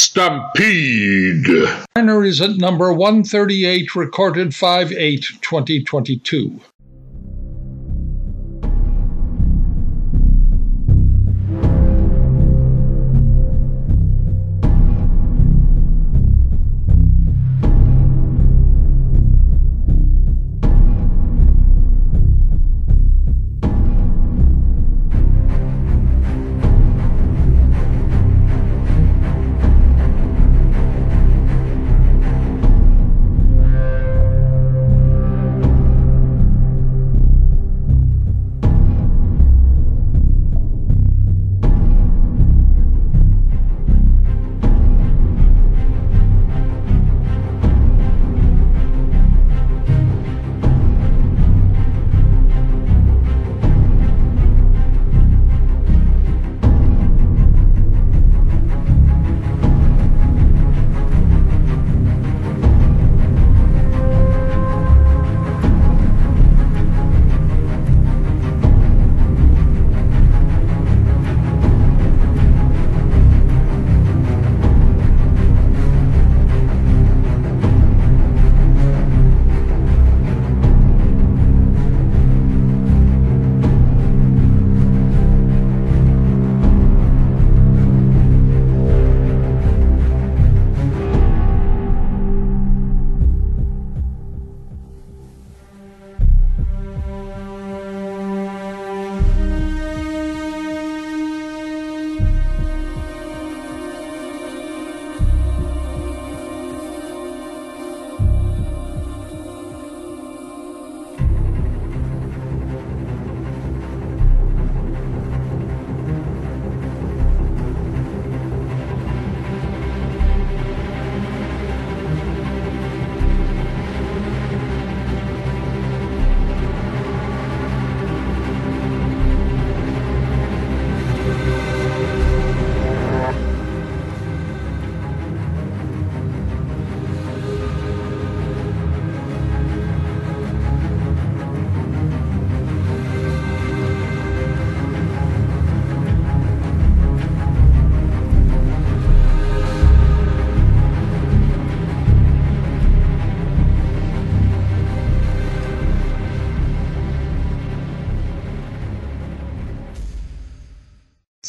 Stampede. Minor is at number 138, recorded 5 8 2022.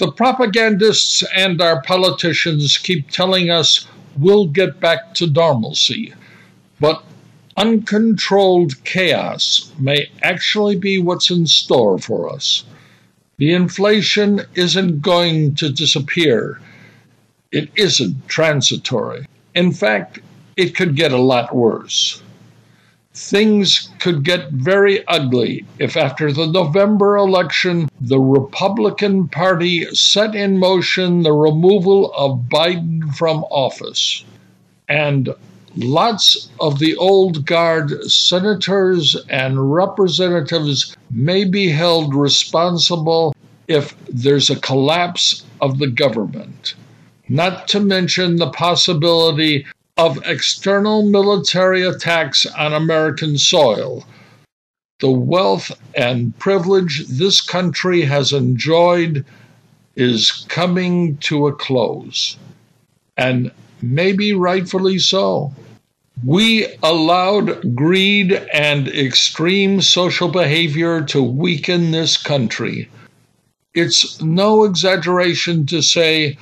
The propagandists and our politicians keep telling us we'll get back to normalcy, but uncontrolled chaos may actually be what's in store for us. The inflation isn't going to disappear. It isn't transitory. In fact, it could get a lot worse. Things could get very ugly if, after the November election, the Republican Party set in motion the removal of Biden from office. And lots of the old guard senators and representatives may be held responsible if there's a collapse of the government. Not to mention the possibility of external military attacks on American soil. The wealth and privilege this country has enjoyed is coming to a close, and maybe rightfully so. We allowed greed and extreme social behavior to weaken this country. It's no exaggeration to say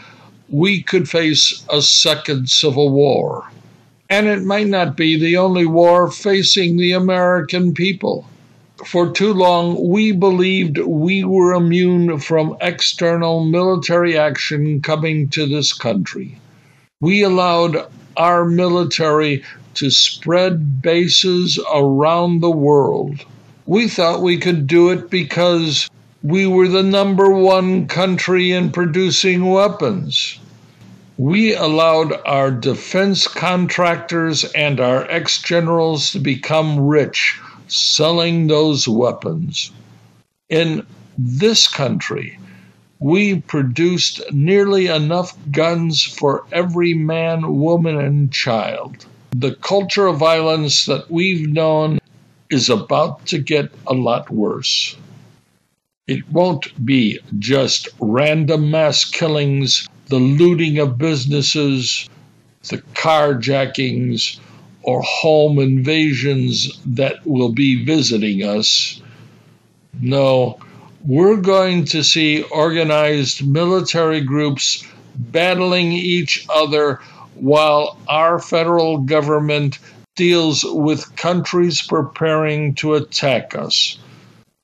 we could face a second civil war. And it might not be the only war facing the American people. For too long, we believed we were immune from external military action coming to this country. We allowed our military to spread bases around the world. We thought we could do it because we were the number one country in producing weapons. We allowed our defense contractors and our ex generals to become rich selling those weapons. In this country, we produced nearly enough guns for every man, woman, and child. The culture of violence that we've known is about to get a lot worse. It won't be just random mass killings the looting of businesses, the carjackings, or home invasions that will be visiting us. No, we're going to see organized military groups battling each other while our federal government deals with countries preparing to attack us.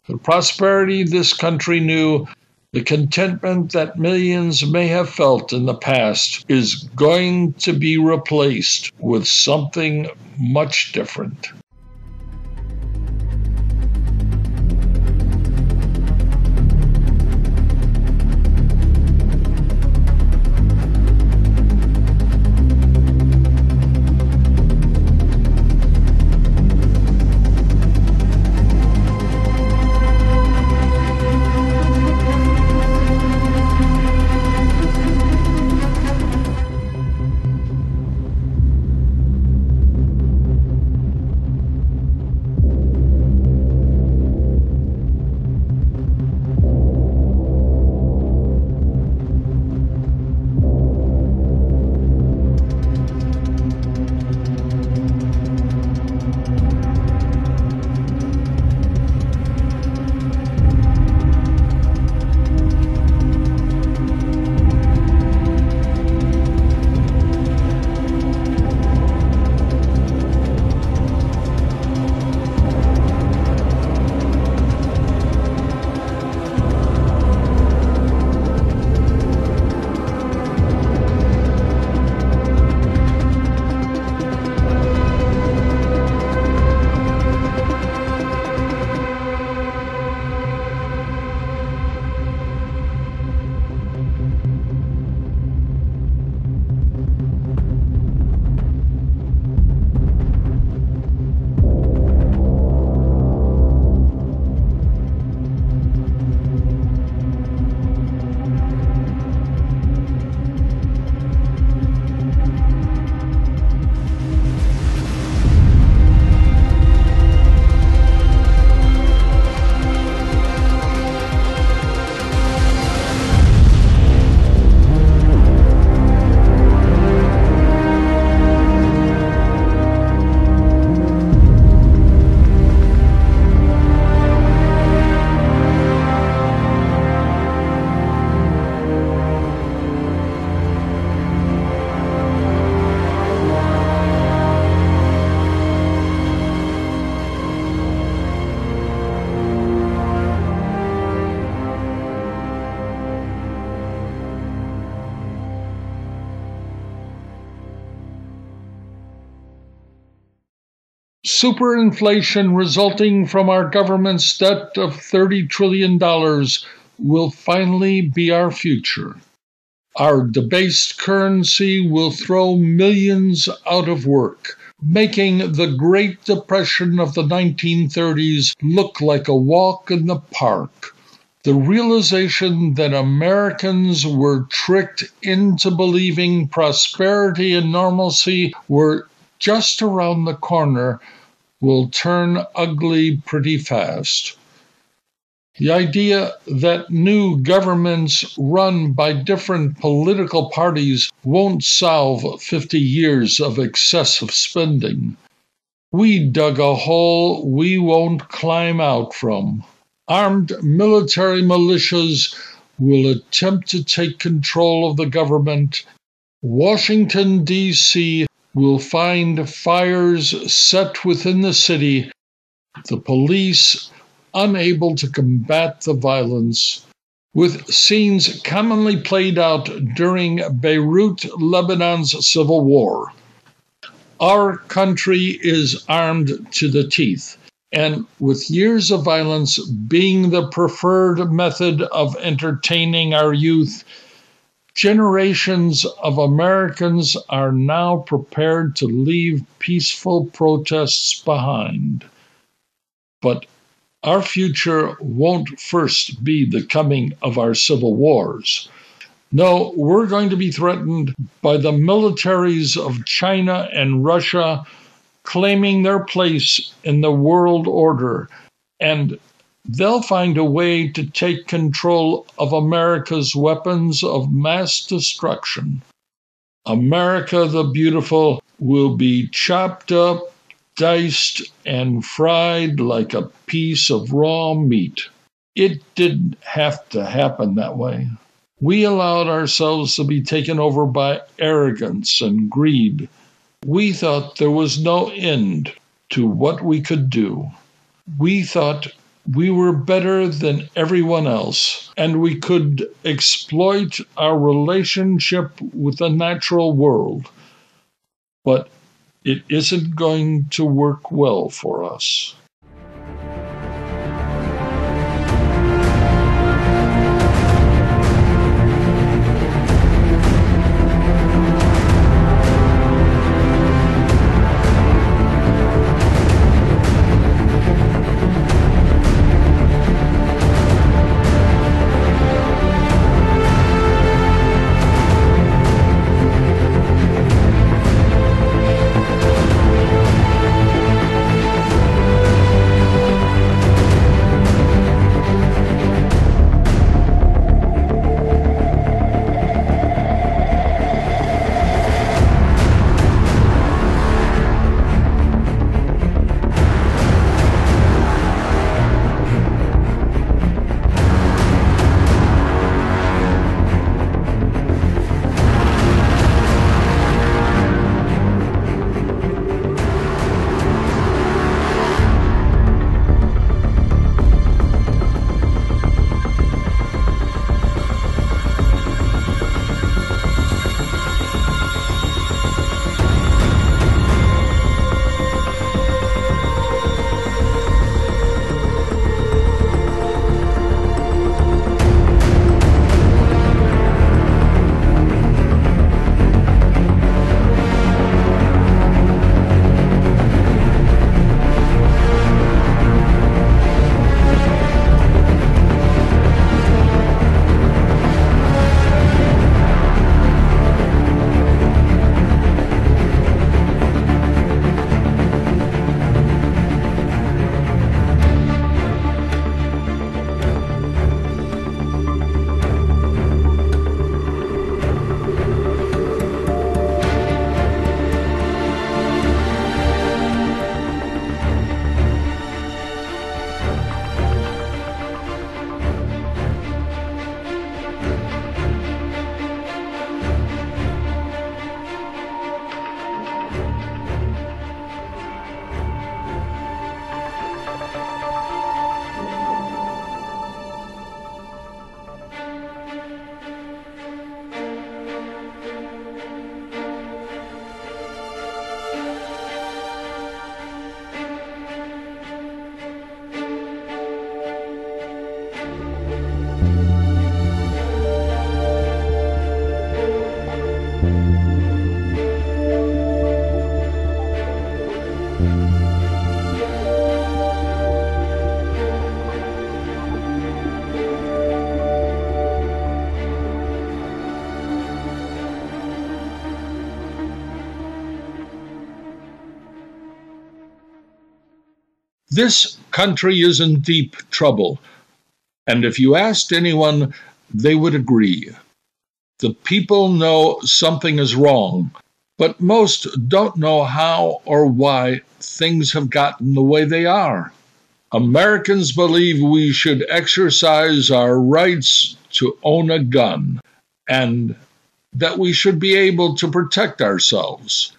The prosperity this country knew, the contentment that millions may have felt in the past, is going to be replaced with something much different. Superinflation resulting from our government's debt of $30 trillion will finally be our future. Our debased currency will throw millions out of work, making the Great Depression of the 1930s look like a walk in the park. The realization that Americans were tricked into believing prosperity and normalcy were just around the corner will turn ugly pretty fast. The idea that new governments run by different political parties won't solve 50 years of excessive spending. We dug a hole we won't climb out from. Armed military militias will attempt to take control of the government. Washington, D.C will find fires set within the city, the police unable to combat the violence, with scenes commonly played out during Beirut, Lebanon's civil war. Our country is armed to the teeth, and with years of violence being the preferred method of entertaining our youth, Generations of Americans are now prepared to leave peaceful protests behind. But our future won't first be the coming of our civil wars. No, we're going to be threatened by the militaries of China and Russia claiming their place in the world order and they'll find a way to take control of America's weapons of mass destruction. America the Beautiful will be chopped up, diced, and fried like a piece of raw meat. It didn't have to happen that way. We allowed ourselves to be taken over by arrogance and greed. We thought there was no end to what we could do. We thought we were better than everyone else, and we could exploit our relationship with the natural world. But it isn't going to work well for us. This country is in deep trouble, and if you asked anyone, they would agree. The people know something is wrong, but most don't know how or why things have gotten the way they are. Americans believe we should exercise our rights to own a gun and that we should be able to protect ourselves.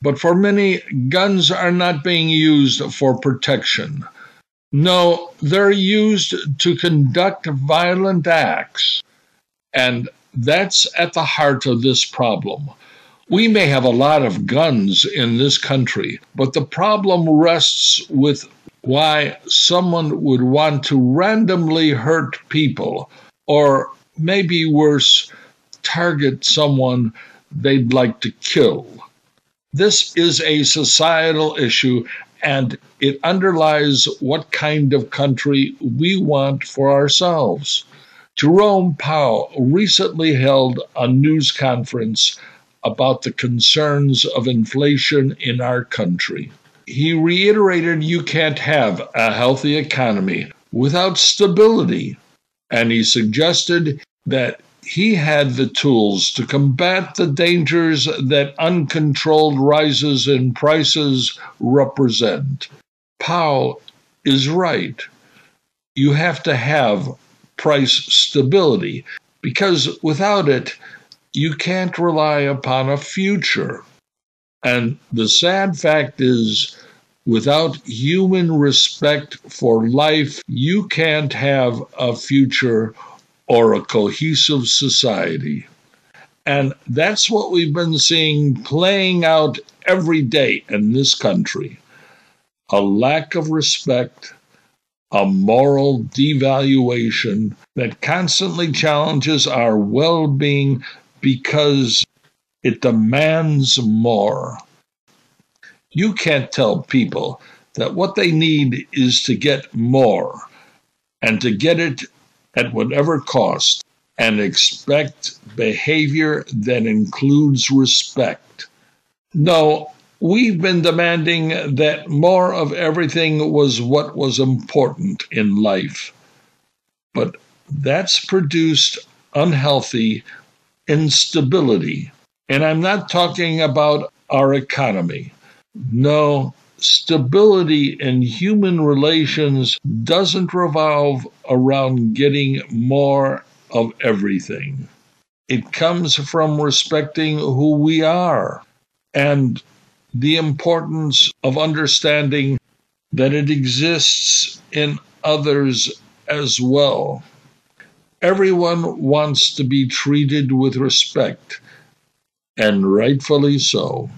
But for many, guns are not being used for protection. No, they're used to conduct violent acts. And that's at the heart of this problem. We may have a lot of guns in this country, but the problem rests with why someone would want to randomly hurt people, or maybe worse, target someone they'd like to kill. This is a societal issue and it underlies what kind of country we want for ourselves. Jerome Powell recently held a news conference about the concerns of inflation in our country. He reiterated you can't have a healthy economy without stability. And he suggested that he had the tools to combat the dangers that uncontrolled rises in prices represent. Powell is right. You have to have price stability because without it, you can't rely upon a future. And the sad fact is, without human respect for life, you can't have a future or a cohesive society. And that's what we've been seeing playing out every day in this country a lack of respect, a moral devaluation that constantly challenges our well being because it demands more. You can't tell people that what they need is to get more and to get it at whatever cost and expect behavior that includes respect. No, we've been demanding that more of everything was what was important in life. But that's produced unhealthy instability. And I'm not talking about our economy. No, stability in human relations doesn't revolve around getting more of everything. It comes from respecting who we are and the importance of understanding that it exists in others as well. Everyone wants to be treated with respect, and rightfully so.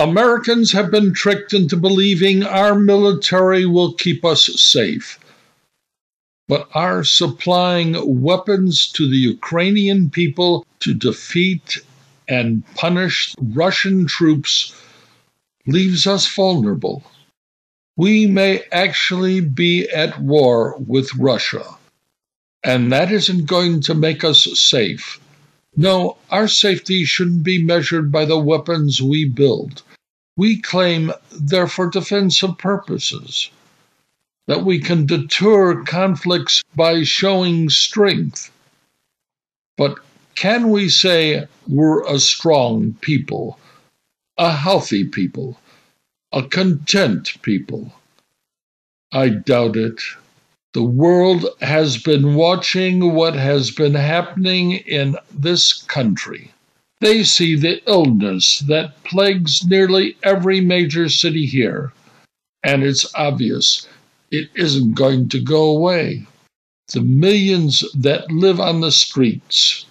Americans have been tricked into believing our military will keep us safe. But our supplying weapons to the Ukrainian people to defeat and punish Russian troops leaves us vulnerable. We may actually be at war with Russia, and that isn't going to make us safe. No, our safety shouldn't be measured by the weapons we build we claim they're for defensive purposes. that we can deter conflicts by showing strength. But can we say we're a strong people, a healthy people, a content people? I doubt it. The world has been watching what has been happening in this country. They see the illness that plagues nearly every major city here, and it's obvious it isn't going to go away. The millions that live on the streets,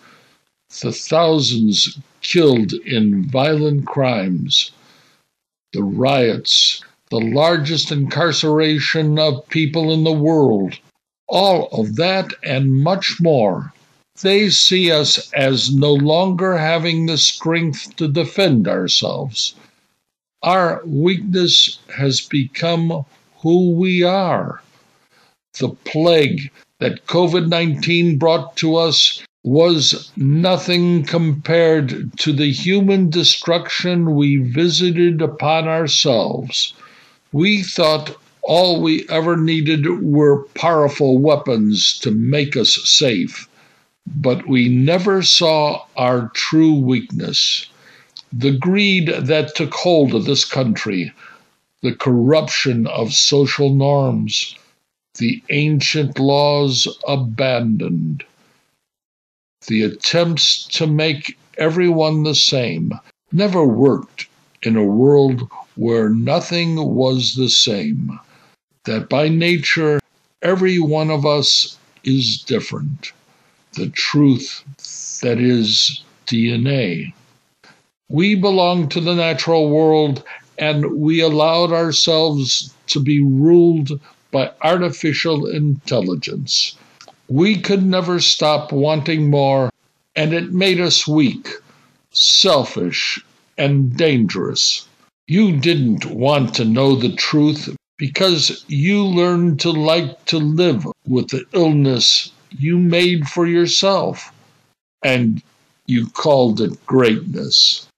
the thousands killed in violent crimes, the riots, the largest incarceration of people in the world, all of that and much more. They see us as no longer having the strength to defend ourselves. Our weakness has become who we are. The plague that COVID 19 brought to us was nothing compared to the human destruction we visited upon ourselves. We thought all we ever needed were powerful weapons to make us safe, but we never saw our true weakness. The greed that took hold of this country, the corruption of social norms, the ancient laws abandoned the attempts to make everyone the same never worked in a world where nothing was the same. That by nature, every one of us is different. The truth that is DNA. We belong to the natural world and we allowed ourselves to be ruled by artificial intelligence. We could never stop wanting more, and it made us weak, selfish, and dangerous. You didn't want to know the truth because you learned to like to live with the illness you made for yourself, and you called it greatness.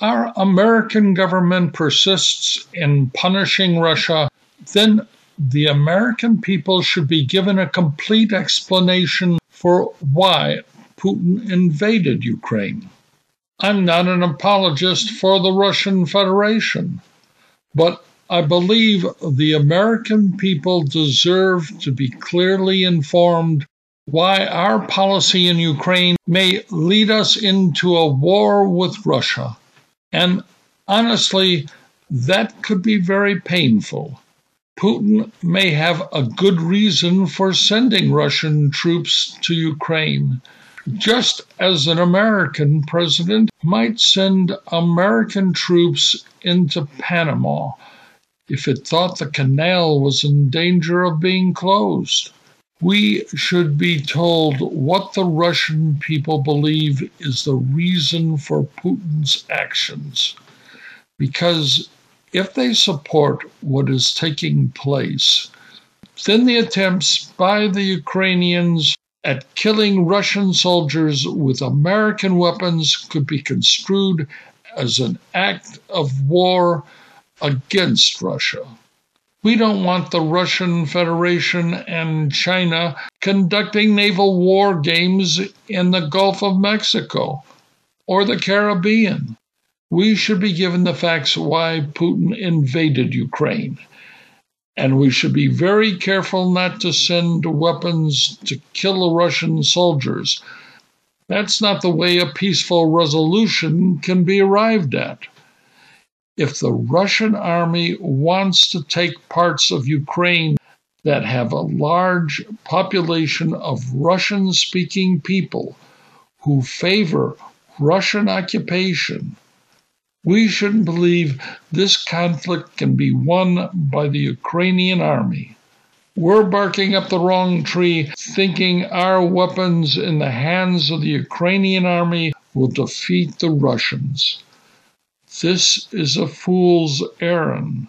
Our American government persists in punishing Russia, then the American people should be given a complete explanation for why Putin invaded Ukraine. I'm not an apologist for the Russian Federation, but I believe the American people deserve to be clearly informed why our policy in Ukraine may lead us into a war with Russia. And honestly, that could be very painful. Putin may have a good reason for sending Russian troops to Ukraine. just as an American president might send American troops into Panama if it thought the canal was in danger of being closed. We should be told what the Russian people believe is the reason for Putin's actions. Because if they support what is taking place, then the attempts by the Ukrainians at killing Russian soldiers with American weapons could be construed as an act of war against Russia. We don't want the Russian Federation and China conducting naval war games in the Gulf of Mexico or the Caribbean. We should be given the facts why Putin invaded Ukraine. And we should be very careful not to send weapons to kill Russian soldiers. That's not the way a peaceful resolution can be arrived at if the Russian army wants to take parts of Ukraine that have a large population of Russian speaking people who favor Russian occupation, we shouldn't believe this conflict can be won by the Ukrainian army. We're barking up the wrong tree, thinking our weapons in the hands of the Ukrainian army will defeat the Russians. This is a fool's errand,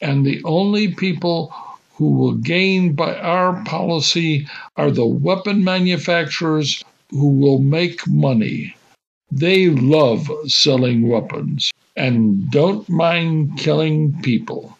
and the only people who will gain by our policy are the weapon manufacturers who will make money. They love selling weapons and don't mind killing people.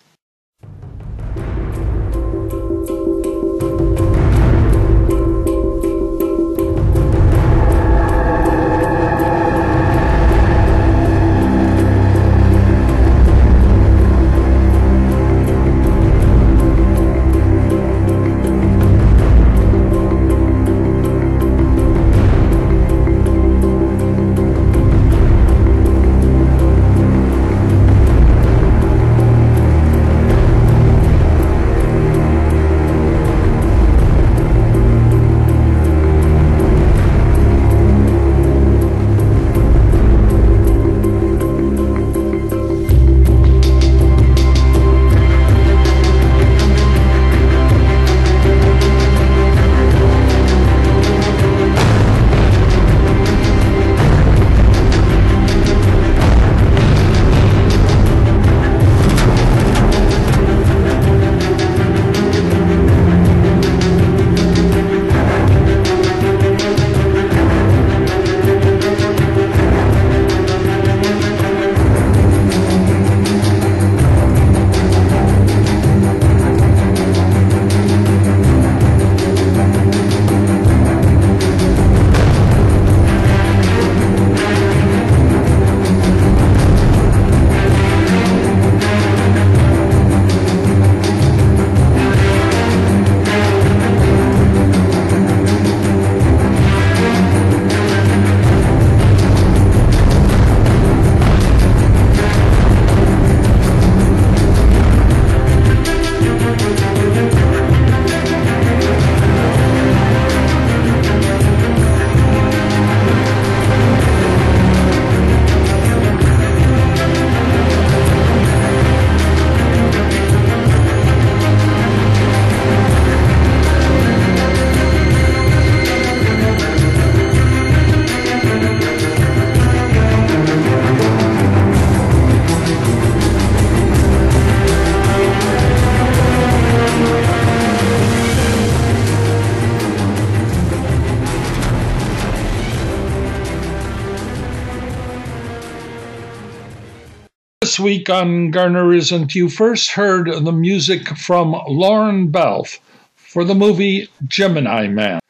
This week on Garner Isn't, you first heard the music from Lorne Balfe for the movie Gemini Man,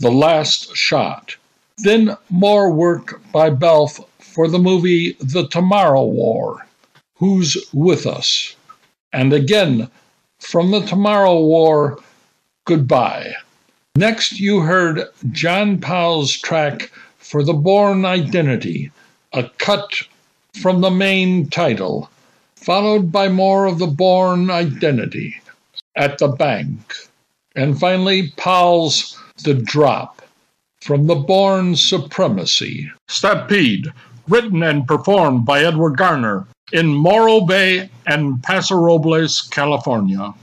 The Last Shot. Then more work by Balfe for the movie The Tomorrow War, Who's With Us? And again, from The Tomorrow War, Goodbye. Next, you heard John Powell's track for The Bourne Identity, a cut from the main title, followed by more of the Bourne identity at the bank, and finally Powell's The Drop, from the Bourne Supremacy. Stampede, written and performed by Edward Garner in Morro Bay and Paso Robles, California.